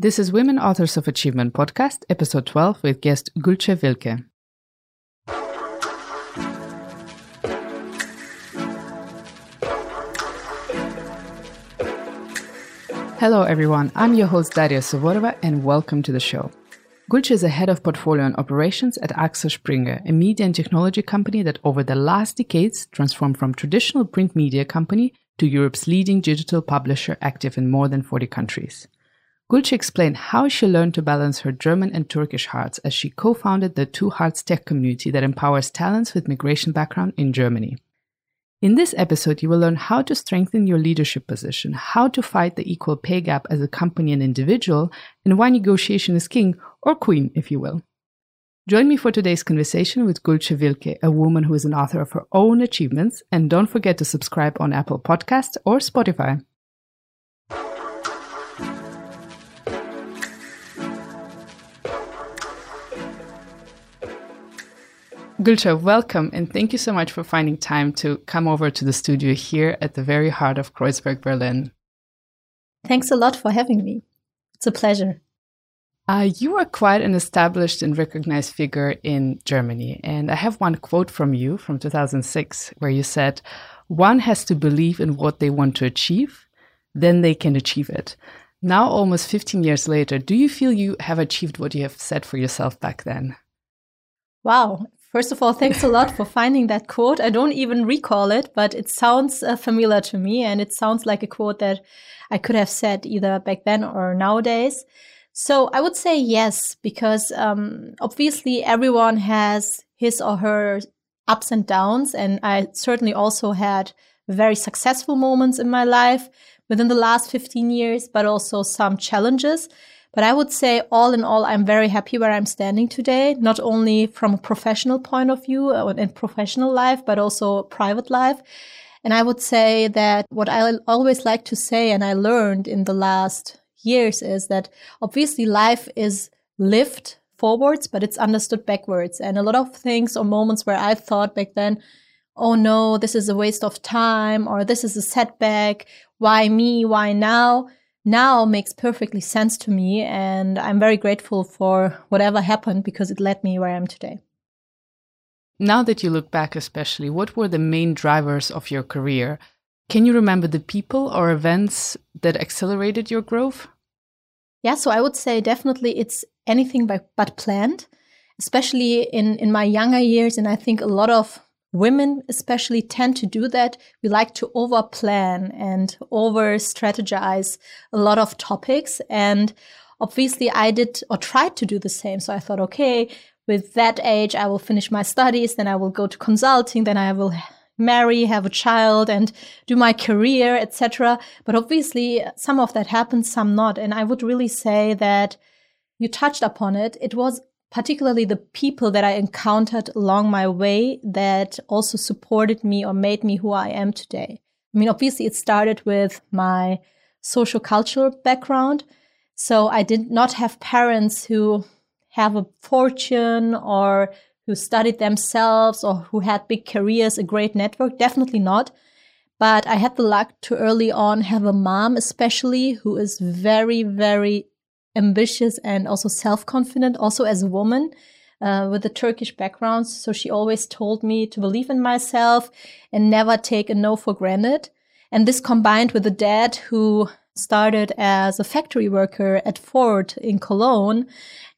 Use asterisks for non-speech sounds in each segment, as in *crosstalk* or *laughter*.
This is Women Authors of Achievement podcast, episode 12, with guest Gulce Wilke. Hello, everyone. I'm your host, Daria Sovorova, and welcome to the show. Gulce is a head of portfolio and operations at Axel Springer, a media and technology company that over the last decades transformed from traditional print media company to Europe's leading digital publisher active in more than 40 countries. Gulce explained how she learned to balance her German and Turkish hearts as she co-founded the Two Hearts Tech community that empowers talents with migration background in Germany. In this episode, you will learn how to strengthen your leadership position, how to fight the equal pay gap as a company and individual, and why negotiation is king or queen, if you will. Join me for today's conversation with Gulce Wilke, a woman who is an author of her own achievements, and don't forget to subscribe on Apple Podcasts or Spotify. Gulce, welcome and thank you so much for finding time to come over to the studio here at the very heart of Kreuzberg, Berlin. Thanks a lot for having me. It's a pleasure. Uh, you are quite an established and recognized figure in Germany. And I have one quote from you from 2006 where you said, One has to believe in what they want to achieve, then they can achieve it. Now, almost 15 years later, do you feel you have achieved what you have set for yourself back then? Wow, First of all, thanks a lot for finding that quote. I don't even recall it, but it sounds uh, familiar to me. And it sounds like a quote that I could have said either back then or nowadays. So I would say yes, because um, obviously everyone has his or her ups and downs. And I certainly also had very successful moments in my life within the last 15 years, but also some challenges. But I would say, all in all, I'm very happy where I'm standing today, not only from a professional point of view uh, in professional life, but also private life. And I would say that what I always like to say, and I learned in the last years, is that obviously life is lived forwards, but it's understood backwards. And a lot of things or moments where I thought back then, oh no, this is a waste of time, or this is a setback. Why me? Why now? Now makes perfectly sense to me. And I'm very grateful for whatever happened because it led me where I am today. Now that you look back, especially, what were the main drivers of your career? Can you remember the people or events that accelerated your growth? Yeah, so I would say definitely it's anything but, but planned, especially in, in my younger years. And I think a lot of Women especially tend to do that. We like to over plan and over strategize a lot of topics. And obviously, I did or tried to do the same. So I thought, okay, with that age, I will finish my studies, then I will go to consulting, then I will marry, have a child, and do my career, etc. But obviously, some of that happened, some not. And I would really say that you touched upon it. It was particularly the people that I encountered along my way that also supported me or made me who I am today. I mean, obviously, it started with my social cultural background. So I did not have parents who have a fortune or who studied themselves or who had big careers, a great network. Definitely not. But I had the luck to early on have a mom, especially, who is very, very ambitious and also self confident, also as a woman. Uh, with a Turkish background. So she always told me to believe in myself and never take a no for granted. And this combined with a dad who started as a factory worker at Ford in Cologne.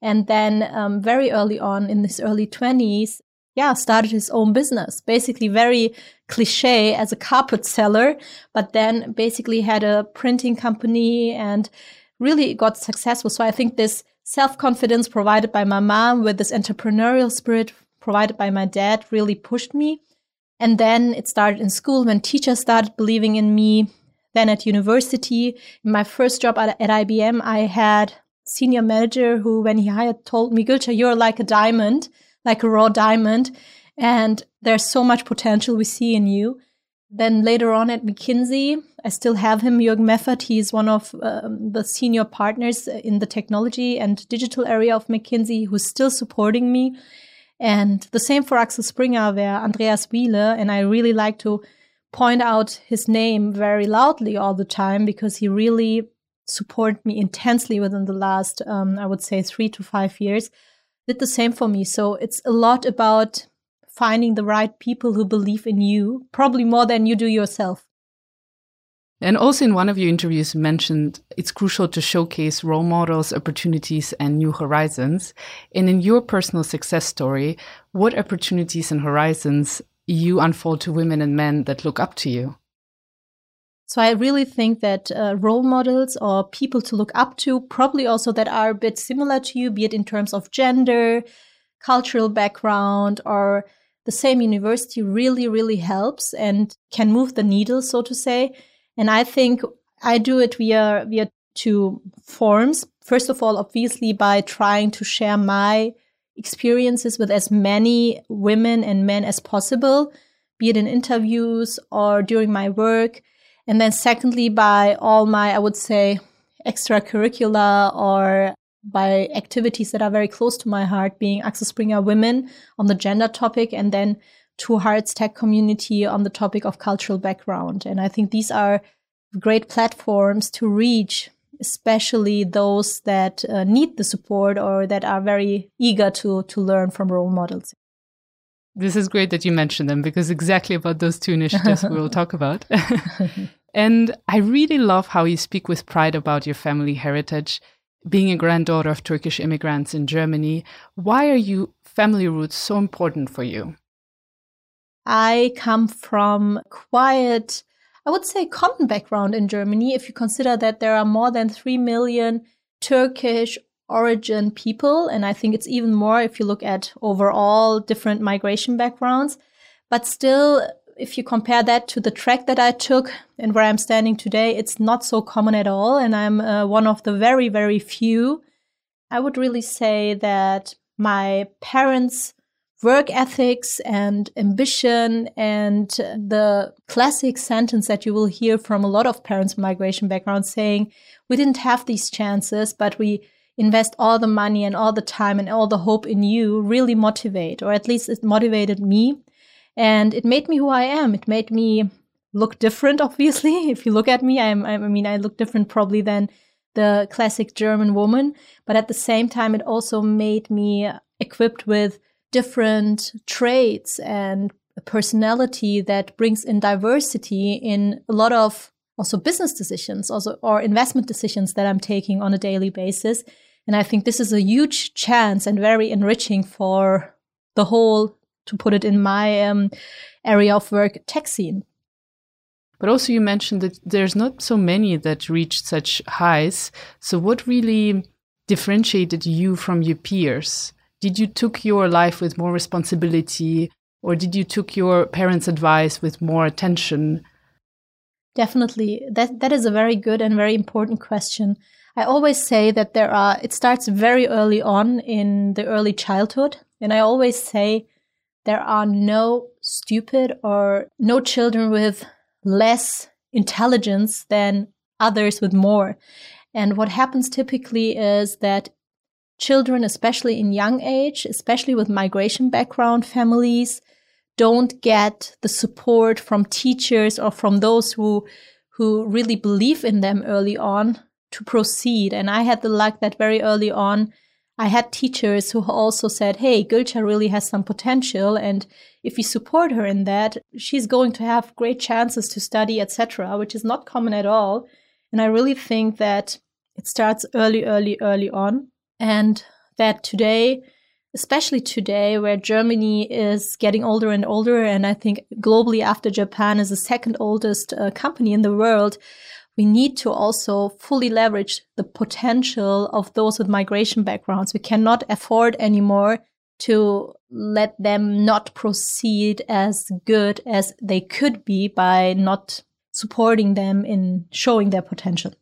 And then um, very early on in his early 20s, yeah, started his own business. Basically, very cliche as a carpet seller, but then basically had a printing company and really got successful. So I think this self confidence provided by my mom with this entrepreneurial spirit provided by my dad really pushed me. And then it started in school when teachers started believing in me. Then at university, in my first job at, at IBM, I had senior manager who, when he hired, told me, Gulce, you're like a diamond, like a raw diamond. And there's so much potential we see in you. Then later on at McKinsey, I still have him, Jürgen Meffert. He's one of um, the senior partners in the technology and digital area of McKinsey who's still supporting me. And the same for Axel Springer, where Andreas Wiele, and I really like to point out his name very loudly all the time because he really supported me intensely within the last, um, I would say, three to five years, did the same for me. So it's a lot about finding the right people who believe in you, probably more than you do yourself. And also in one of your interviews you mentioned it's crucial to showcase role models, opportunities, and new horizons. And in your personal success story, what opportunities and horizons you unfold to women and men that look up to you? So I really think that uh, role models or people to look up to, probably also that are a bit similar to you, be it in terms of gender, cultural background, or the same university, really, really helps and can move the needle, so to say. And I think I do it via via two forms. First of all, obviously by trying to share my experiences with as many women and men as possible, be it in interviews or during my work and then secondly, by all my, I would say, extracurricular or by activities that are very close to my heart, being Axel Springer Women on the gender topic, and then Two Hearts Tech Community on the topic of cultural background. And I think these are great platforms to reach, especially those that uh, need the support or that are very eager to to learn from role models. This is great that you mentioned them because exactly about those two initiatives we will *laughs* talk about. *laughs* And I really love how you speak with pride about your family heritage. Being a granddaughter of Turkish immigrants in Germany, why are you family roots so important for you? I come from quiet, I would say common background in Germany if you consider that there are more than 3 million Turkish origin people and I think it's even more if you look at overall different migration backgrounds. But still if you compare that to the track that I took and where I'm standing today, it's not so common at all. And I'm uh, one of the very, very few. I would really say that my parents' work ethics and ambition and the classic sentence that you will hear from a lot of parents with migration backgrounds saying, we didn't have these chances, but we invest all the money and all the time and all the hope in you really motivate, or at least it motivated me and it made me who I am. It made me look different, *laughs* obviously. If you look at me, I'm, I mean, I look different probably than the classic German woman. But at the same time, it also made me equipped with different traits and personality that brings in diversity in a lot of also business decisions, also or investment decisions that I'm taking on a daily basis. And I think this is a huge chance and very enriching for the whole to put it in my um, area of work, tech scene. But also, you mentioned that there's not so many that reach such highs. So, what really differentiated you from your peers? Did you took your life with more responsibility, or did you took your parents' advice with more attention? Definitely, that that is a very good and very important question. I always say that there are. It starts very early on in the early childhood, and I always say there are no stupid or no children with less intelligence than others with more. And what happens typically is that children, especially in young age, especially with migration background families, don't get the support from teachers or from those who who really believe in them early on to proceed. And I had the luck that very early on I had teachers who also said, Hey, Gülce really has some potential. And if we support her in that, she's going to have great chances to study, etc., which is not common at all. And I really think that it starts early, early, early on. And that today, especially today, where Germany is getting older and older, and I think globally after Japan is the second oldest uh, company in the world, we need to also fully leverage the potential of those with migration backgrounds. We cannot afford anymore to let them not proceed as good as they could be by not supporting them in showing their potential.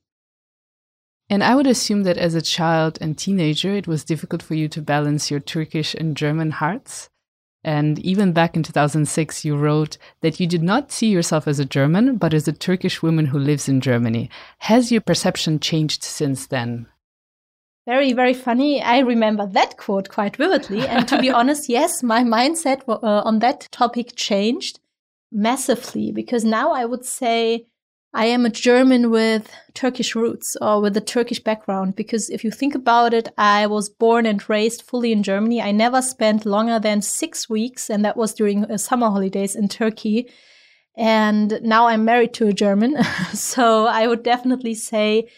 And I would assume that as a child and teenager, it was difficult for you to balance your Turkish and German hearts. And even back in 2006, you wrote that you did not see yourself as a German, but as a Turkish woman who lives in Germany. Has your perception changed since then? Very, very funny. I remember that quote quite vividly. And to be *laughs* honest, yes, my mindset uh, on that topic changed massively because now I would say I am a German with Turkish roots or with a Turkish background because if you think about it, I was born and raised fully in Germany. I never spent longer than six weeks, and that was during uh, summer holidays in Turkey. And now I'm married to a German. *laughs* so I would definitely say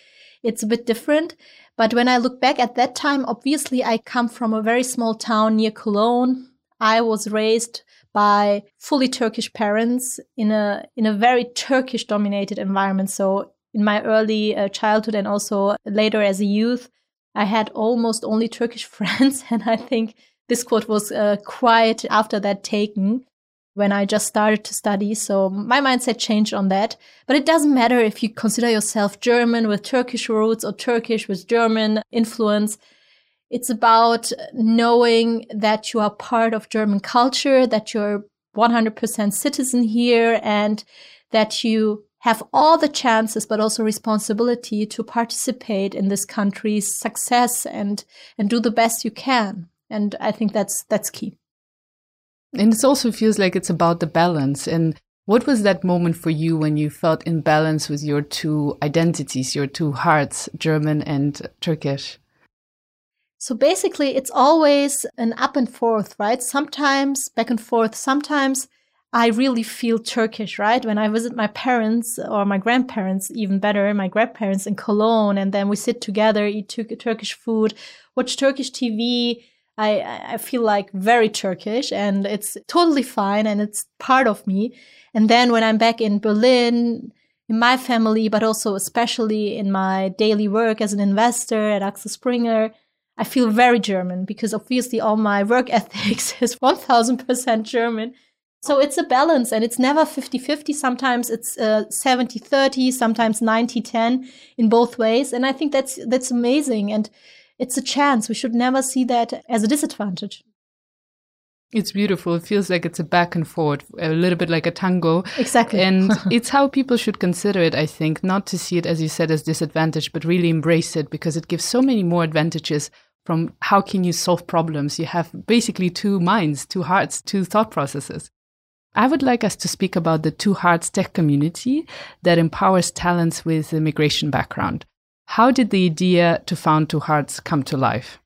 it's a bit different. But when I look back at that time, obviously I come from a very small town near Cologne. I was raised by fully Turkish parents in a in a very Turkish dominated environment. So in my early uh, childhood and also later as a youth, I had almost only Turkish *laughs* friends, and I think this quote was uh, quite after that taken when I just started to study. So my mindset changed on that. But it doesn't matter if you consider yourself German with Turkish roots or Turkish with German influence. It's about knowing that you are part of German culture, that you're 100% citizen here, and that you have all the chances, but also responsibility to participate in this country's success and, and do the best you can. And I think that's, that's key. And it also feels like it's about the balance. And what was that moment for you when you felt in balance with your two identities, your two hearts, German and Turkish? So basically, it's always an up and forth, right? Sometimes back and forth. Sometimes I really feel Turkish, right? When I visit my parents or my grandparents, even better, my grandparents in Cologne, and then we sit together, eat Turkish food, watch Turkish TV. I, I feel like very Turkish and it's totally fine and it's part of me. And then when I'm back in Berlin, in my family, but also especially in my daily work as an investor at Axel Springer, I feel very German because obviously all my work *laughs* ethics is 1000% German. So it's a balance and it's never 50 50. Sometimes it's uh, 70 30, sometimes 90 10 in both ways. And I think that's, that's amazing. And it's a chance. We should never see that as a disadvantage. It's beautiful. It feels like it's a back and forth, a little bit like a tango. Exactly. And *laughs* it's how people should consider it, I think, not to see it, as you said, as disadvantage, but really embrace it because it gives so many more advantages from how can you solve problems. You have basically two minds, two hearts, two thought processes. I would like us to speak about the Two Hearts tech community that empowers talents with immigration background. How did the idea to found Two Hearts come to life?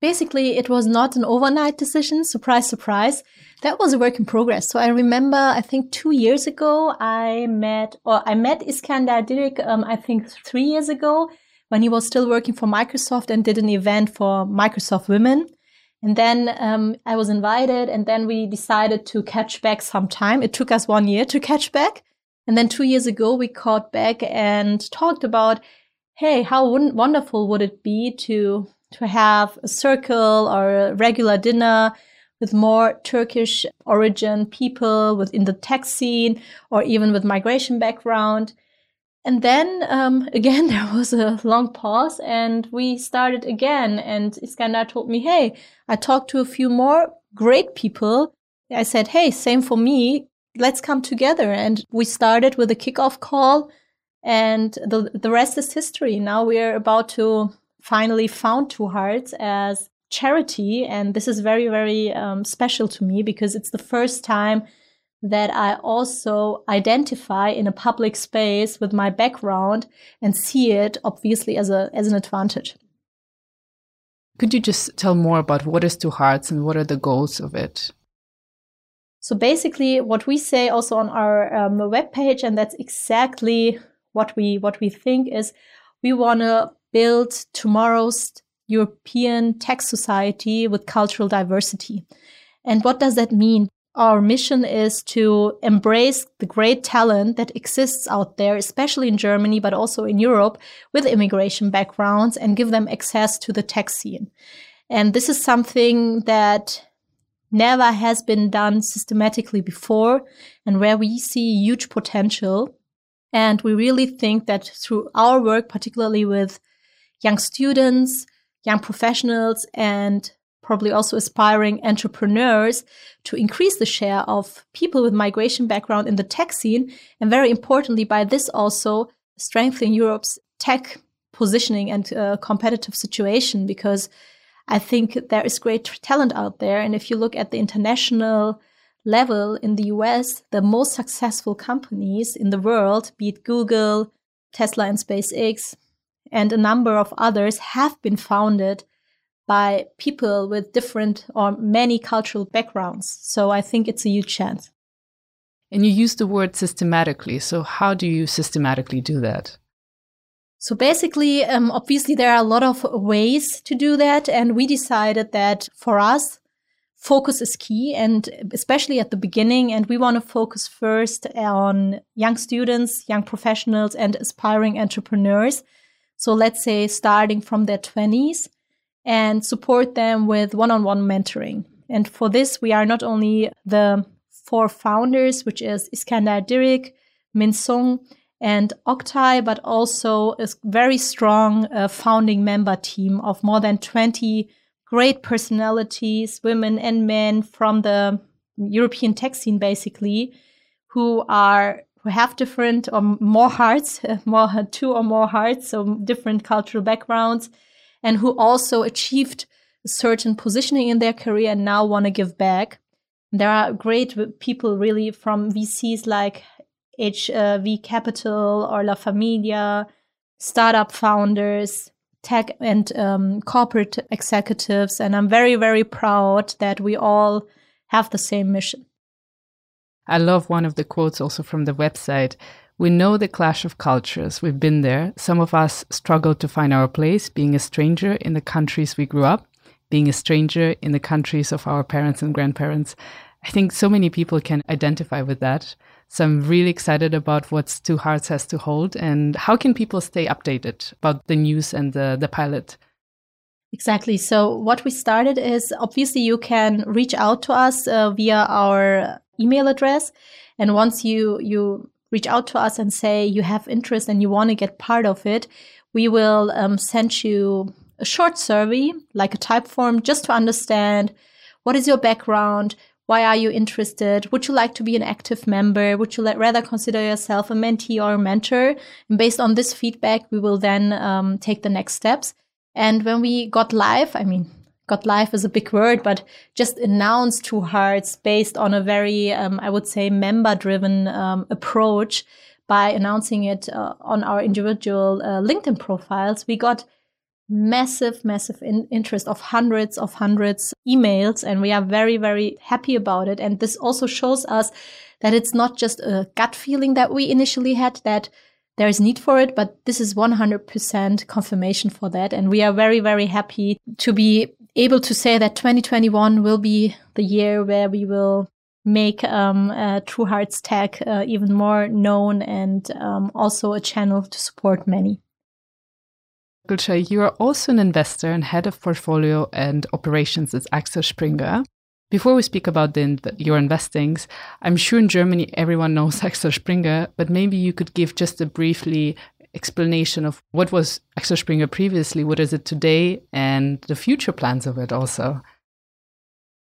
Basically, it was not an overnight decision. Surprise, surprise. That was a work in progress. So I remember, I think two years ago, I met, or I met Iskender Dirik, um, I think three years ago when he was still working for Microsoft and did an event for Microsoft Women. And then um, I was invited, and then we decided to catch back sometime. It took us one year to catch back. And then two years ago, we caught back and talked about, hey, how wonderful would it be to to have a circle or a regular dinner with more Turkish origin people within the tech scene or even with migration background. And then um, *laughs* again, there was a long pause and we started again. And Iskender told me, Hey, I talked to a few more great people. I said, Hey, same for me. Let's come together. And we started with a kickoff call and the, the rest is history. Now we're about to finally found Two Hearts as charity. And this is very, very um, special to me because it's the first time that I also identify in a public space with my background and see it obviously as a as an advantage. Could you just tell more about what is Two Hearts and what are the goals of it? So basically, what we say also on our um, webpage, and that's exactly what we what we think is, we want to build tomorrow's European tech society with cultural diversity. And what does that mean? Our mission is to embrace the great talent that exists out there, especially in Germany, but also in Europe with immigration backgrounds and give them access to the tech scene. And this is something that never has been done systematically before and where we see huge potential. And we really think that through our work, particularly with young students, young professionals, and probably also aspiring entrepreneurs to increase the share of people with migration background in the tech scene. And very importantly, by this also strengthen Europe's tech positioning and uh, competitive situation because I think there is great talent out there. And if you look at the international level in the US, the most successful companies in the world, be it Google, Tesla and SpaceX, and a number of others, have been founded by people with different or many cultural backgrounds. So I think it's a huge chance. And you use the word systematically. So, how do you systematically do that? So basically, um, obviously, there are a lot of ways to do that. And we decided that for us, focus is key and especially at the beginning and we want to focus first on young students young professionals and aspiring entrepreneurs so let's say starting from their 20s and support them with one-on-one mentoring. And for this we are not only the four founders which is Iskender Dirik min sung and Oktay, but also a very strong uh, founding member team of more than 20 great personalities, women and men from the European tech scene, basically, who are who have different or more hearts, *laughs* more two or more hearts, so different cultural backgrounds, and who also achieved a certain positioning in their career and now want to give back. There are great people, really, from VCs like HV Capital or La Famiglia, startup founders, tech and um, corporate executives. And I'm very, very proud that we all have the same mission. I love one of the quotes also from the website. We know the clash of cultures. We've been there. Some of us struggle to find our place, being a stranger in the countries we grew up, being a stranger in the countries of our parents and grandparents. I think so many people can identify with that. So I'm really excited about what Two Hearts has to hold and how can people stay updated about the news and the, the pilot? Exactly. So what we started is obviously you can reach out to us uh, via our email address. And once you, you reach out to us and say you have interest and you want to get part of it, we will um, send you a short survey, like a type form, just to understand what is your background, why are you interested? Would you like to be an active member? Would you rather consider yourself a mentee or a mentor? And based on this feedback, we will then um, take the next steps. And when we got live, I mean, got life is a big word, but just announced Two Hearts based on a very, um, I would say, member driven um, approach by announcing it uh, on our individual uh, LinkedIn profiles, we got massive, massive in interest of hundreds of hundreds emails. And we are very, very happy about it. And this also shows us that it's not just a gut feeling that we initially had that there is need for it, but this is 100% confirmation for that. And we are very, very happy to be able to say that 2021 will be the year where we will make um, uh, Two Hearts Tech uh, even more known and um, also a channel to support many. Gülce, you are also an investor and head of portfolio and operations at Axel Springer. Before we speak about the, your investings, I'm sure in Germany everyone knows *laughs* Axel Springer, but maybe you could give just a briefly explanation of what was Axel Springer previously, what is it today, and the future plans of it also.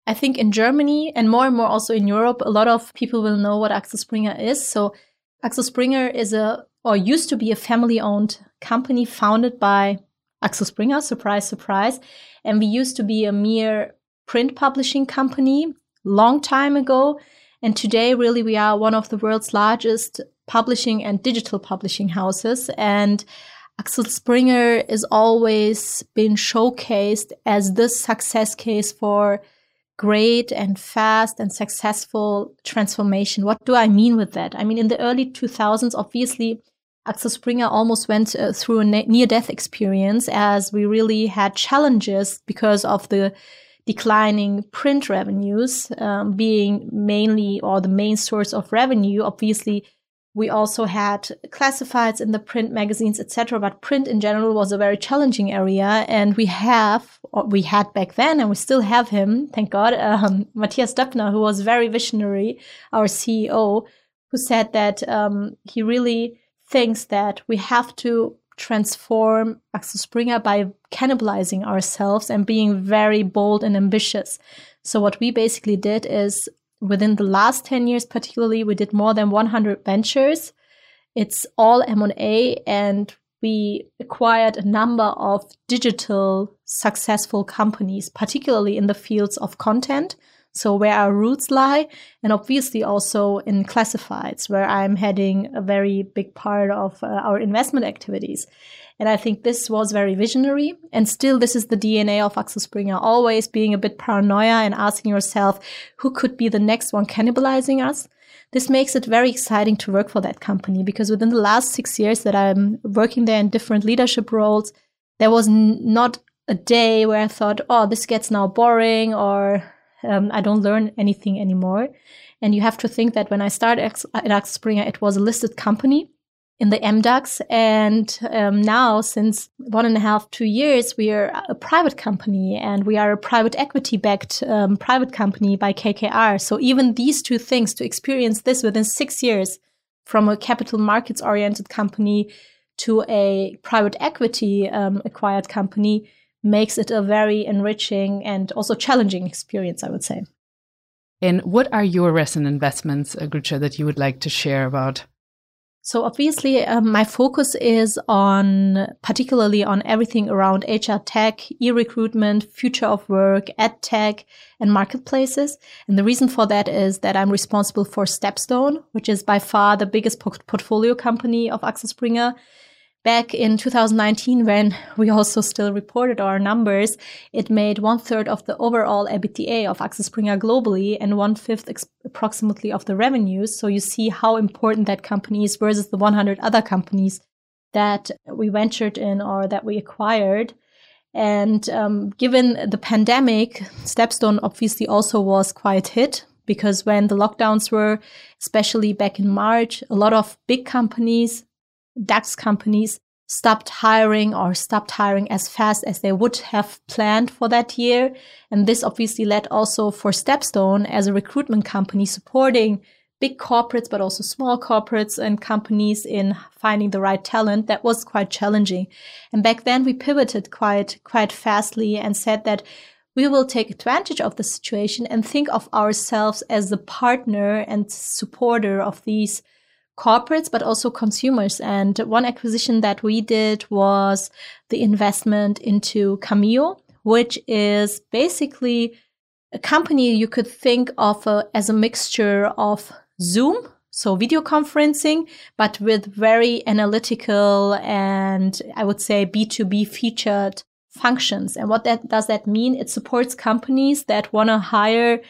I think in Germany and more and more also in Europe, a lot of people will know what Axel Springer is. So Axel Springer is a or used to be a family owned company founded by Axel Springer, surprise, surprise. And we used to be a mere print publishing company long time ago. And today, really, we are one of the world's largest publishing and digital publishing houses. And Axel Springer is always been showcased as the success case for great and fast and successful transformation. What do I mean with that? I mean, in the early 2000s, obviously, Axel Springer almost went uh, through a near death experience as we really had challenges because of the declining print revenues um, being mainly or the main source of revenue. Obviously, we also had classifieds in the print magazines, etc. But print in general was a very challenging area, and we have, we had back then, and we still have him, thank God, um, Matthias Döpfner, who was very visionary, our CEO, who said that um, he really thinks that we have to transform Axel Springer by cannibalizing ourselves and being very bold and ambitious. So what we basically did is within the last 10 years particularly we did more than 100 ventures. It's all M&A and we acquired a number of digital successful companies particularly in the fields of content. So where our roots lie, and obviously also in classifieds, where I'm heading a very big part of uh, our investment activities. And I think this was very visionary. And still, this is the DNA of Axel Springer, always being a bit paranoia and asking yourself, who could be the next one cannibalizing us? This makes it very exciting to work for that company because within the last six years that I'm working there in different leadership roles, there was not a day where I thought, oh, this gets now boring or um, I don't learn anything anymore. And you have to think that when I started at Axel Springer, it was a listed company in the MDAX. And um, now, since one and a half, two years, we are a private company and we are a private equity backed um, private company by KKR. So even these two things to experience this within six years from a capital markets oriented company to a private equity um, acquired company makes it a very enriching and also challenging experience, I would say. And what are your recent investments, uh, Gülce, that you would like to share about? So obviously, um, my focus is on particularly on everything around HR tech, e-recruitment, future of work, ed tech, and marketplaces. And the reason for that is that I'm responsible for Stepstone, which is by far the biggest portfolio company of Axel Springer back in 2019, when we also still reported our numbers, it made one third of the overall EBITDA of Axel Springer globally and one fifth ex- approximately of the revenues. So you see how important that company is versus the 100 other companies that we ventured in or that we acquired. And um, given the pandemic, Stepstone obviously also was quite hit because when the lockdowns were, especially back in March, a lot of big companies DAX companies stopped hiring or stopped hiring as fast as they would have planned for that year. And this obviously led also for Stepstone as a recruitment company supporting big corporates, but also small corporates and companies in finding the right talent. That was quite challenging. And back then we pivoted quite, quite fastly and said that we will take advantage of the situation and think of ourselves as the partner and supporter of these corporates, but also consumers. And one acquisition that we did was the investment into Cammio, which is basically a company you could think of uh, as a mixture of Zoom, so video conferencing, but with very analytical and I would say B2B featured functions. And what that does that mean? It supports companies that want to hire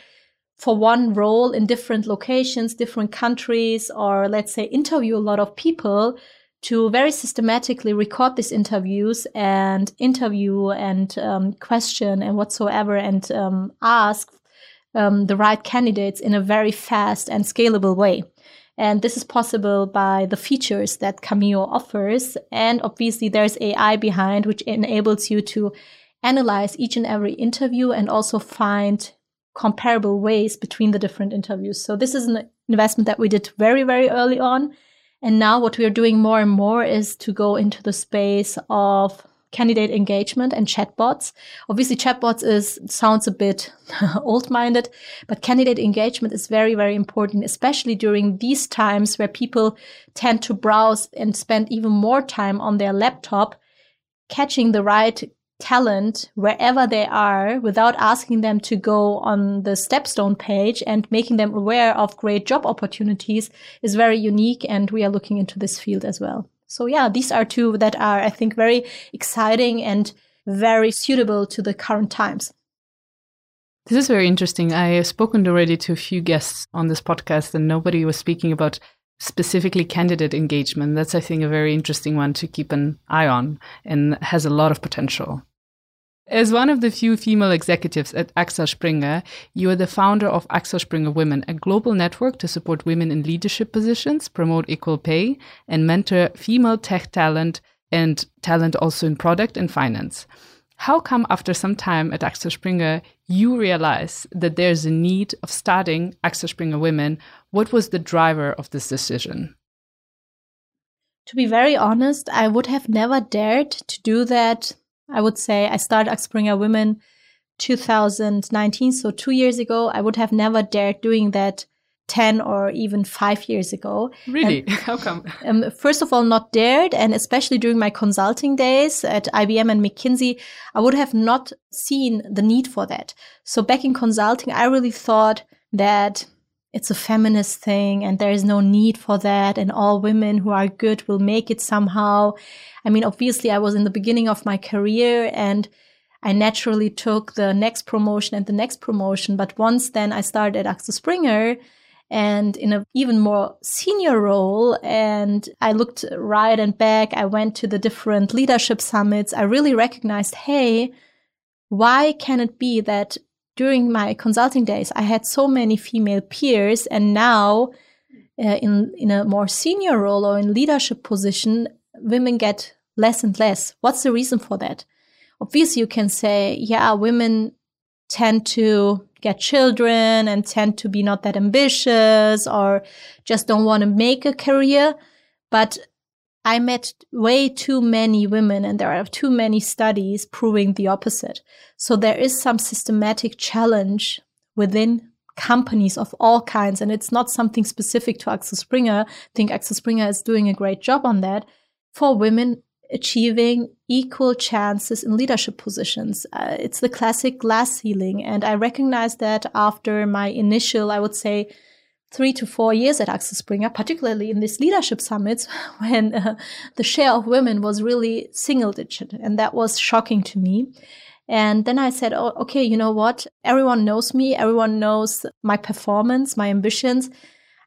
for one role in different locations, different countries, or let's say interview a lot of people to very systematically record these interviews and interview and um, question and whatsoever and um, ask um, the right candidates in a very fast and scalable way. And this is possible by the features that Cammio offers. And obviously, there's AI behind, which enables you to analyze each and every interview and also find comparable ways between the different interviews. So this is an investment that we did very, very early on. And now what we are doing more and more is to go into the space of candidate engagement and chatbots. Obviously, chatbots is sounds a bit *laughs* old-minded, but candidate engagement is very, very important, especially during these times where people tend to browse and spend even more time on their laptop catching the right talent wherever they are without asking them to go on the Stepstone page and making them aware of great job opportunities is very unique. And we are looking into this field as well. So yeah, these are two that are, I think, very exciting and very suitable to the current times. This is very interesting. I have spoken already to a few guests on this podcast, and nobody was speaking about specifically candidate engagement. That's, I think, a very interesting one to keep an eye on and has a lot of potential. As one of the few female executives at Axel Springer, you are the founder of Axel Springer Women, a global network to support women in leadership positions, promote equal pay, and mentor female tech talent and talent also in product and finance. How come after some time at Axel Springer, you realize that there's a need of starting Axel Springer Women? What was the driver of this decision? To be very honest, I would have never dared to do that. I would say I started Axel Springer Women 2019, so two years ago. I would have never dared doing that 10 or even five years ago. Really? And, *laughs* How come? Um, first of all, not dared. And especially during my consulting days at IBM and McKinsey, I would have not seen the need for that. So back in consulting, I really thought that it's a feminist thing and there is no need for that. And all women who are good will make it somehow. I mean, obviously, I was in the beginning of my career and I naturally took the next promotion and the next promotion. But once then I started at Axel Springer, and in an even more senior role. And I looked right and back. I went to the different leadership summits. I really recognized, hey, why can it be that during my consulting days, I had so many female peers and now uh, in, in a more senior role or in leadership position, women get less and less. What's the reason for that? Obviously, you can say, yeah, women tend to get children and tend to be not that ambitious or just don't want to make a career. But I met way too many women and there are too many studies proving the opposite. So there is some systematic challenge within companies of all kinds. And it's not something specific to Axel Springer. I think Axel Springer is doing a great job on that for women achieving equal chances in leadership positions. Uh, it's the classic glass ceiling. And I recognize that after my initial, I would say, three to four years at Axel Springer, particularly in these leadership summits, *laughs* when uh, the share of women was really single digit. And that was shocking to me. And then I said, oh, okay, you know what? Everyone knows me. Everyone knows my performance, my ambitions.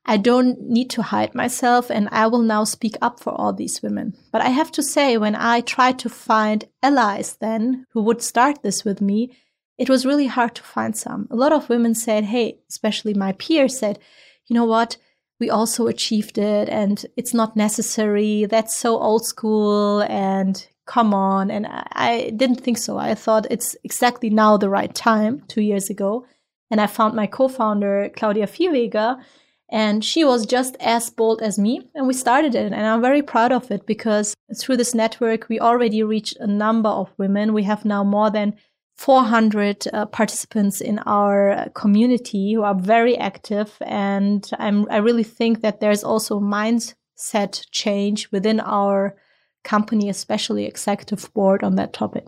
I don't need to hide myself and I will now speak up for all these women. But I have to say, when I tried to find allies then who would start this with me, it was really hard to find some. A lot of women said, Hey, especially my peers said, you know what? We also achieved it and it's not necessary. That's so old school and come on. And I didn't think so. I thought it's exactly now the right time, two years ago. And I found my co-founder, Claudia Viehweger, and she was just as bold as me. And we started it. And I'm very proud of it because through this network, we already reached a number of women. We have now more than 400 uh, participants in our community who are very active. And I'm, I really think that there's also mindset change within our company, especially executive board on that topic.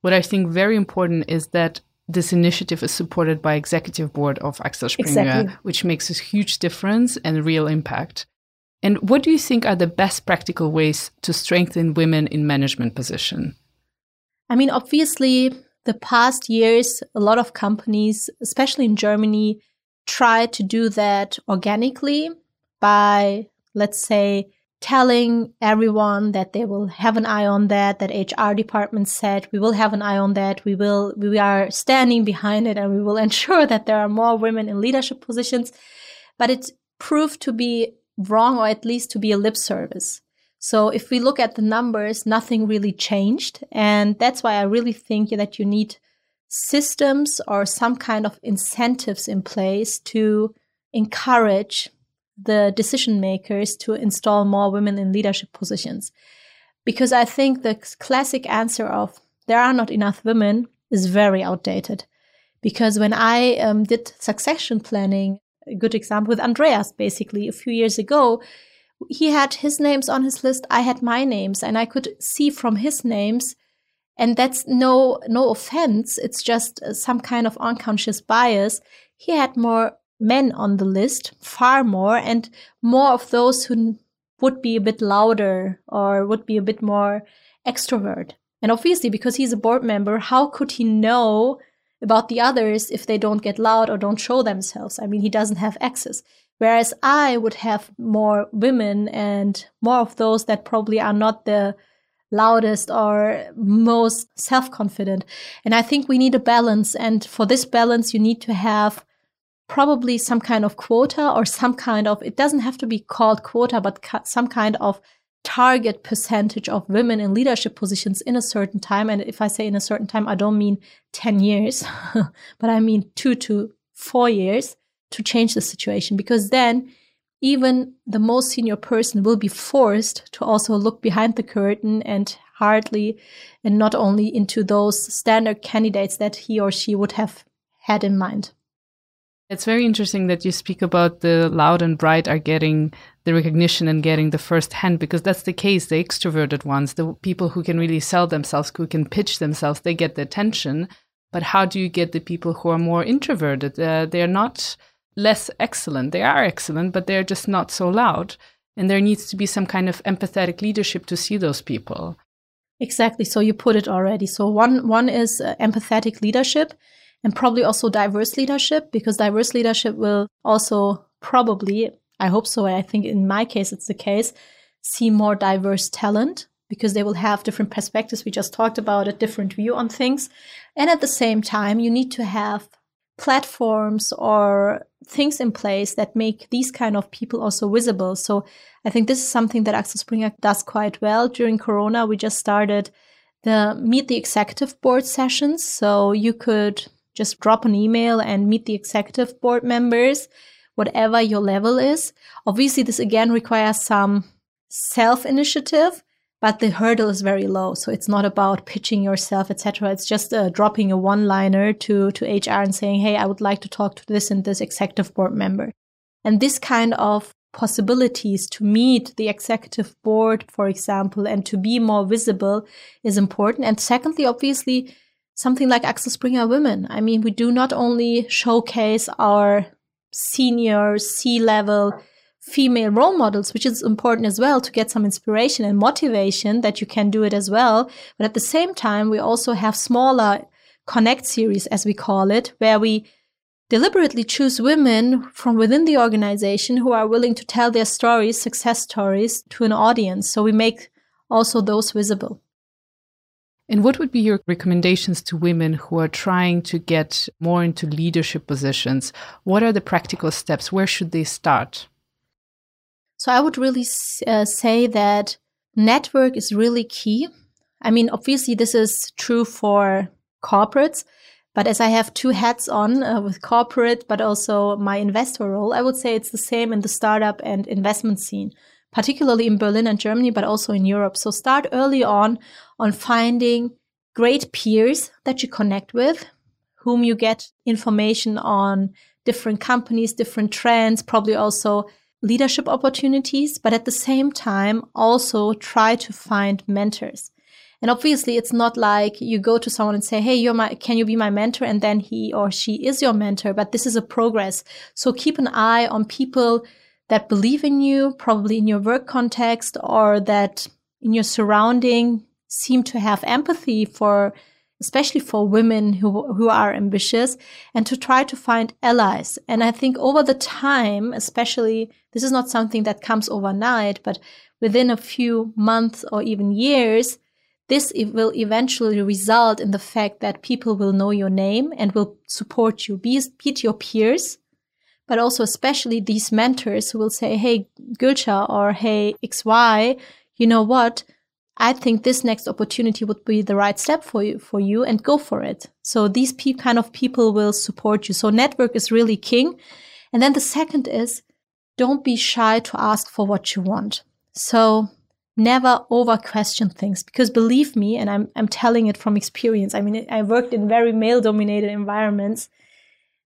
What I think very important is that this initiative is supported by executive board of Axel Springer, exactly. which makes a huge difference and real impact. And what do you think are the best practical ways to strengthen women in management position? I mean, obviously, the past years, a lot of companies, especially in Germany, try to do that organically by, let's say, telling everyone that they will have an eye on that that hr department said we will have an eye on that. We will we are standing behind it and we will *laughs* ensure that there are more women in leadership positions. But it proved to be wrong or at least to be a lip service. So if we look at the numbers nothing really changed. And that's why i really think that you need systems or some kind of incentives in place to encourage the decision makers to install more women in leadership positions. Because I think the classic answer of there are not enough women is very outdated. Because when I um, did succession planning, a good example with Andreas, basically a few years ago, he had his names on his list. I had my names, and I could see from his names. And that's no no offense. It's just uh, some kind of unconscious bias. He had more men on the list, far more, and more of those who would be a bit louder or would be a bit more extrovert. And obviously, because he's a board member, how could he know about the others if they don't get loud or don't show themselves? I mean, he doesn't have access. Whereas I would have more women and more of those that probably are not the loudest or most self confident. And I think we need a balance. And for this balance, you need to have probably some kind of quota or some kind of, it doesn't have to be called quota, but some kind of target percentage of women in leadership positions in a certain time. And if I say in a certain time, I don't mean 10 years, *laughs* but I mean two to four years to change the situation. Because then even the most senior person will be forced to also look behind the curtain and hardly and not only into those standard candidates that he or she would have had in mind. It's very interesting that you speak about the loud and bright are getting the recognition and getting the first hand because that's the case. The extroverted ones, the people who can really sell themselves, who can pitch themselves, they get the attention. But how do you get the people who are more introverted? Uh, they're not less excellent. They are excellent, but they're just not so loud. And there needs to be some kind of empathetic leadership to see those people. Exactly. So you put it already. So one one is uh, empathetic leadership and probably also diverse leadership because diverse leadership will also probably, I hope so, I think in my case it's the case, see more diverse talent because they will have different perspectives. We just talked about a different view on things. And at the same time, you need to have platforms or things in place that make these kind of people also visible. So I think this is something that Axel Springer does quite well. During Corona, we just started the meet the executive board sessions. So you could just drop an email and meet the executive board members, whatever your level is. Obviously, this again requires some self initiative, but the hurdle is very low. So it's not about pitching yourself, etc. It's just uh, dropping a one liner to, to HR and saying, Hey, I would like to talk to this and this executive board member. And this kind of possibilities to meet the executive board, for example, and to be more visible is important. And secondly, obviously, something like Axel Springer Women. I mean, we do not only showcase our senior C level female role models, which is important as well to get some inspiration and motivation that you can do it as well. But at the same time, we also have smaller connect series, as we call it, where we deliberately choose women from within the organization who are willing to tell their stories, success stories to an audience. So we make also those visible. And what would be your recommendations to women who are trying to get more into leadership positions? What are the practical steps? Where should they start? So I would really uh, say that network is really key. I mean, obviously, this is true for corporates, but as I have two hats on uh, with corporate, but also my investor role, I would say it's the same in the startup and investment scene particularly in Berlin and Germany, but also in Europe. So start early on on finding great peers that you connect with, whom you get information on different companies, different trends, probably also leadership opportunities, but at the same time, also try to find mentors. And obviously, it's not like you go to someone and say, Hey, you're my, can you be my mentor? And then he or she is your mentor, but this is a progress. So keep an eye on people that believe in you, probably in your work context, or that in your surrounding seem to have empathy for, especially for women who, who are ambitious, and to try to find allies. And I think over the time, especially, this is not something that comes overnight, but within a few months or even years, this will eventually result in the fact that people will know your name and will support you, be, it your peers but also especially these mentors who will say, Hey, Gülce or Hey, XY, you know what? I think this next opportunity would be the right step for you, for you and go for it. So these pe- kind of people will support you. So network is really king. And then the second is don't be shy to ask for what you want. So never over question things because believe me, and I'm, I'm telling it from experience. I mean, I worked in very male dominated environments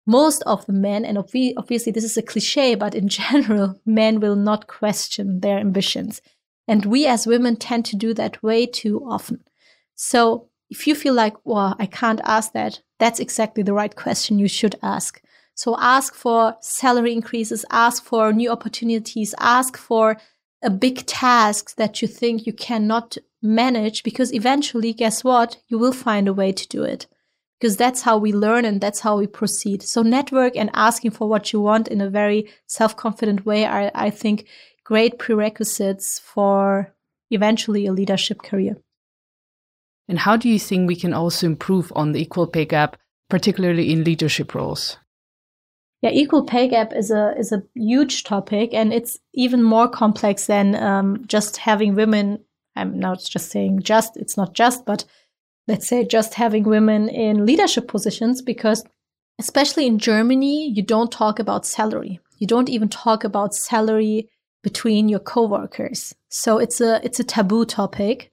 most of the men, and obviously this is a cliche, but in *laughs* general, men will not question their ambitions. And we as women tend to do that way too often. So if you feel like, well, I can't ask that, that's exactly the right question you should ask. So ask for salary increases, ask for new opportunities, ask for a big task that you think you cannot manage because eventually, guess what? You will find a way to do it because that's how we learn and that's how we proceed. So network and asking for what you want in a very self-confident way are, I think, great prerequisites for eventually a leadership career. And how do you think we can also improve on the equal pay gap, particularly in leadership roles? Yeah, equal pay gap is a is a huge topic, and it's even more complex than um, just having women. I'm now just saying just. It's not just, but let's say, just having women in leadership positions because, especially in Germany, you don't talk about salary. You don't even talk about salary between your coworkers. So it's a it's a taboo topic,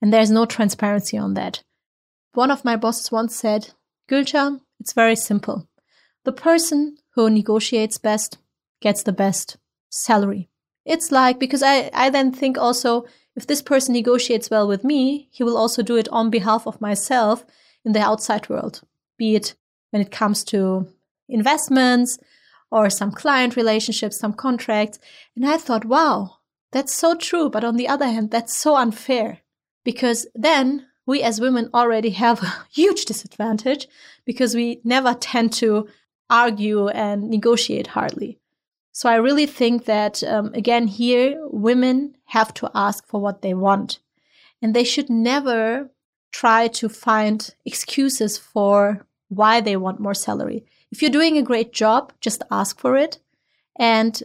and there's no transparency on that. One of my bosses once said, "Gülce, it's very simple. The person who negotiates best gets the best salary. It's like, because I, I then think also, if this person negotiates well with me, he will also do it on behalf of myself in the outside world, be it when it comes to investments or some client relationships, some contracts. And I thought, wow, that's so true. But on the other hand, that's so unfair because then we as women already have a *laughs* huge disadvantage because we never tend to argue and negotiate hardly. So I really think that, um, again, here, women have to ask for what they want. And they should never try to find excuses for why they want more salary. If you're doing a great job, just ask for it and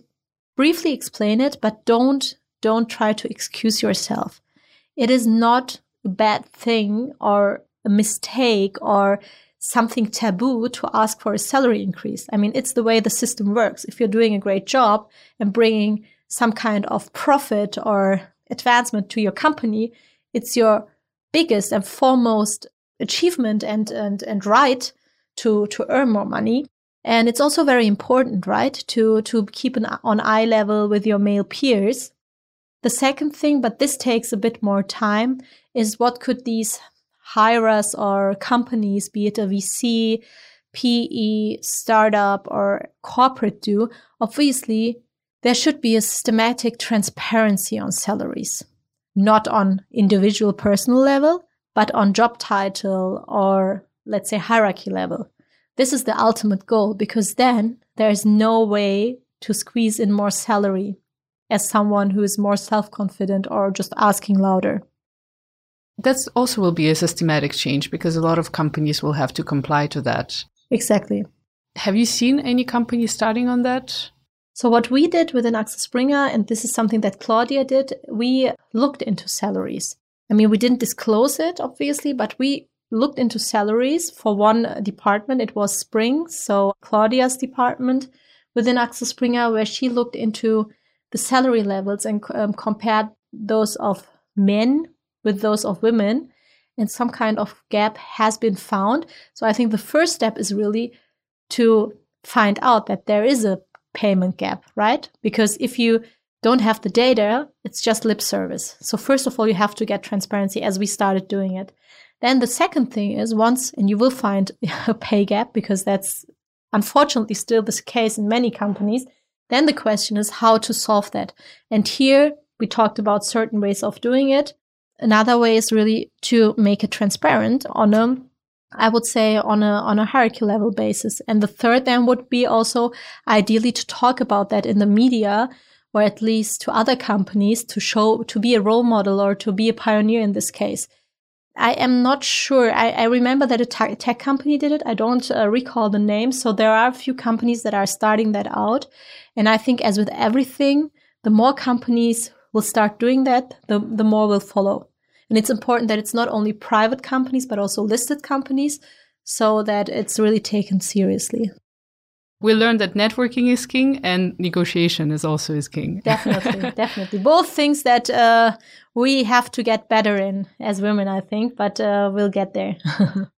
briefly explain it, but don't don't try to excuse yourself. It is not a bad thing or a mistake or something taboo to ask for a salary increase. I mean, it's the way the system works. If you're doing a great job and bringing some kind of profit or advancement to your company, it's your biggest and foremost achievement and, and, and right to, to earn more money. And it's also very important, right, to, to keep an on eye level with your male peers. The second thing, but this takes a bit more time, is what could these hirers or companies, be it a VC, PE, startup, or corporate do? Obviously, there should be a systematic transparency on salaries, not on individual personal level, but on job title or let's say hierarchy level. This is the ultimate goal because then there is no way to squeeze in more salary as someone who is more self confident or just asking louder. That also will be a systematic change because a lot of companies will have to comply to that. Exactly. Have you seen any companies starting on that? So, what we did within Axel Springer, and this is something that Claudia did, we looked into salaries. I mean, we didn't disclose it, obviously, but we looked into salaries for one department. It was Spring, so Claudia's department within Axel Springer, where she looked into the salary levels and um, compared those of men with those of women. And some kind of gap has been found. So I think the first step is really to find out that there is a payment gap, right? Because if you don't have the data, it's just lip service. So first of all, you have to get transparency as we started doing it. Then the second thing is once, and you will find *laughs* a pay gap because that's unfortunately still the case in many companies. Then the question is how to solve that. And here we talked about certain ways of doing it. Another way is really to make it transparent on a I would say on a on a hierarchy level basis. And the third then would be also ideally to talk about that in the media or at least to other companies to show to be a role model or to be a pioneer in this case. I am not sure. I, I remember that a tech company did it. I don't uh, recall the name. So there are a few companies that are starting that out. And I think, as with everything, the more companies will start doing that, the, the more will follow. And it's important that it's not only private companies, but also listed companies so that it's really taken seriously. We learned that networking is king and negotiation is also is king. *laughs* definitely, definitely. Both things that uh, we have to get better in as women, I think, but uh, we'll get there. *laughs*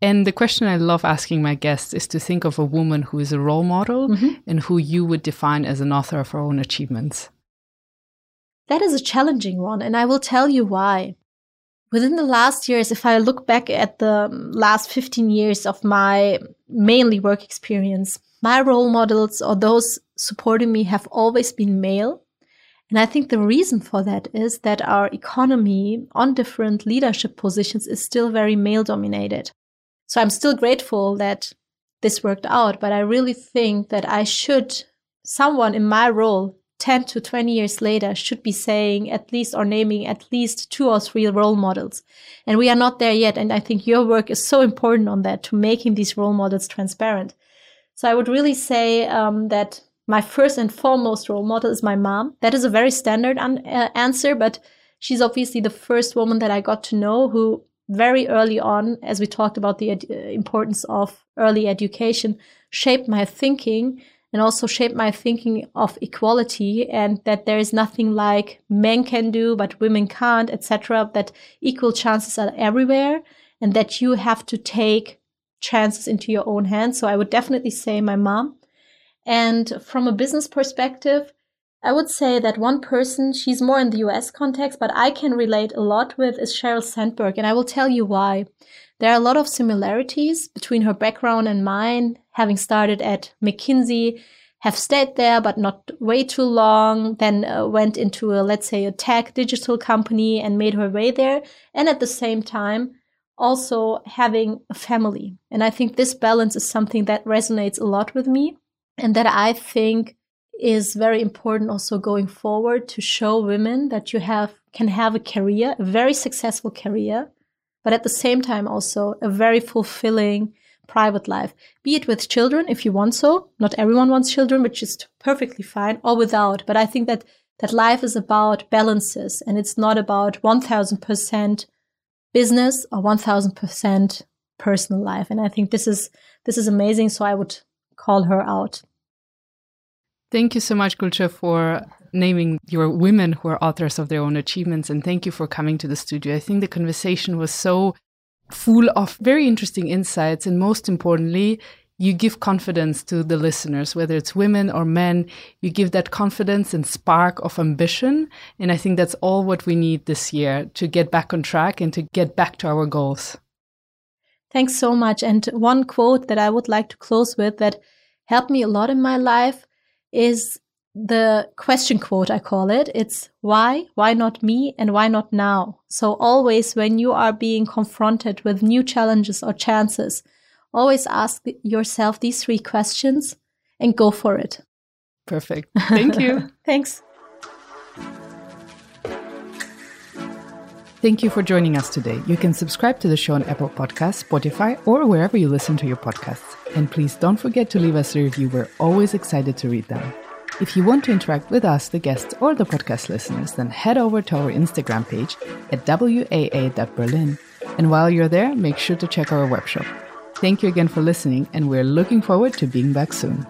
and the question I love asking my guests is to think of a woman who is a role model mm-hmm. and who you would define as an author of her own achievements. That is a challenging one, and I will tell you why. Within the last years, if I look back at the last 15 years of my mainly work experience, my role models or those supporting me have always been male. And I think the reason for that is that our economy on different leadership positions is still very male dominated. So I'm still grateful that this worked out, but I really think that I should, someone in my role 10 to 20 years later should be saying at least or naming at least two or three role models. And we are not there yet. And I think your work is so important on that to making these role models transparent. So I would really say um, that my first and foremost role model is my mom. That is a very standard un- uh, answer, but she's obviously the first woman that I got to know who very early on, as we talked about the ed- uh, importance of early education, shaped my thinking and also shaped my thinking of equality and that there is nothing like men can do but women can't etc that equal chances are everywhere and that you have to take chances into your own hands so i would definitely say my mom And from a business perspective, I would say that one person, she's more in the US context, but I can relate a lot with is Sheryl Sandberg. And I will tell you why. There are a lot of similarities between her background and mine, having started at McKinsey, have stayed there, but not way too long, then uh, went into a, let's say, a tech digital company and made her way there. And at the same time, also having a family. And I think this balance is something that resonates a lot with me and that I think is very important also going forward to show women that you have can have a career, a very successful career, but at the same time also a very fulfilling private life, be it with children if you want so. Not everyone wants children, which is perfectly fine, or without. But I think that that life is about balances and it's not about 1000% business or 1000% personal life. And I think this is, this is amazing. So I would call her out. Thank you so much, Gulce, for naming your women who are authors of their own achievements. And thank you for coming to the studio. I think the conversation was so full of very interesting insights. And most importantly, you give confidence to the listeners, whether it's women or men. You give that confidence and spark of ambition. And I think that's all what we need this year to get back on track and to get back to our goals. Thanks so much. And one quote that I would like to close with that helped me a lot in my life is the question quote, I call it. It's why, why not me, and why not now? So, always when you are being confronted with new challenges or chances, always ask yourself these three questions and go for it. Perfect. *laughs* Thank you. Thanks. Thank you for joining us today. You can subscribe to the show on Apple Podcasts, Spotify, or wherever you listen to your podcasts. And please don't forget to leave us a review. We're always excited to read them. If you want to interact with us, the guests, or the podcast listeners, then head over to our Instagram page at WAA.Berlin. And while you're there, make sure to check our webshop. Thank you again for listening, and we're looking forward to being back soon.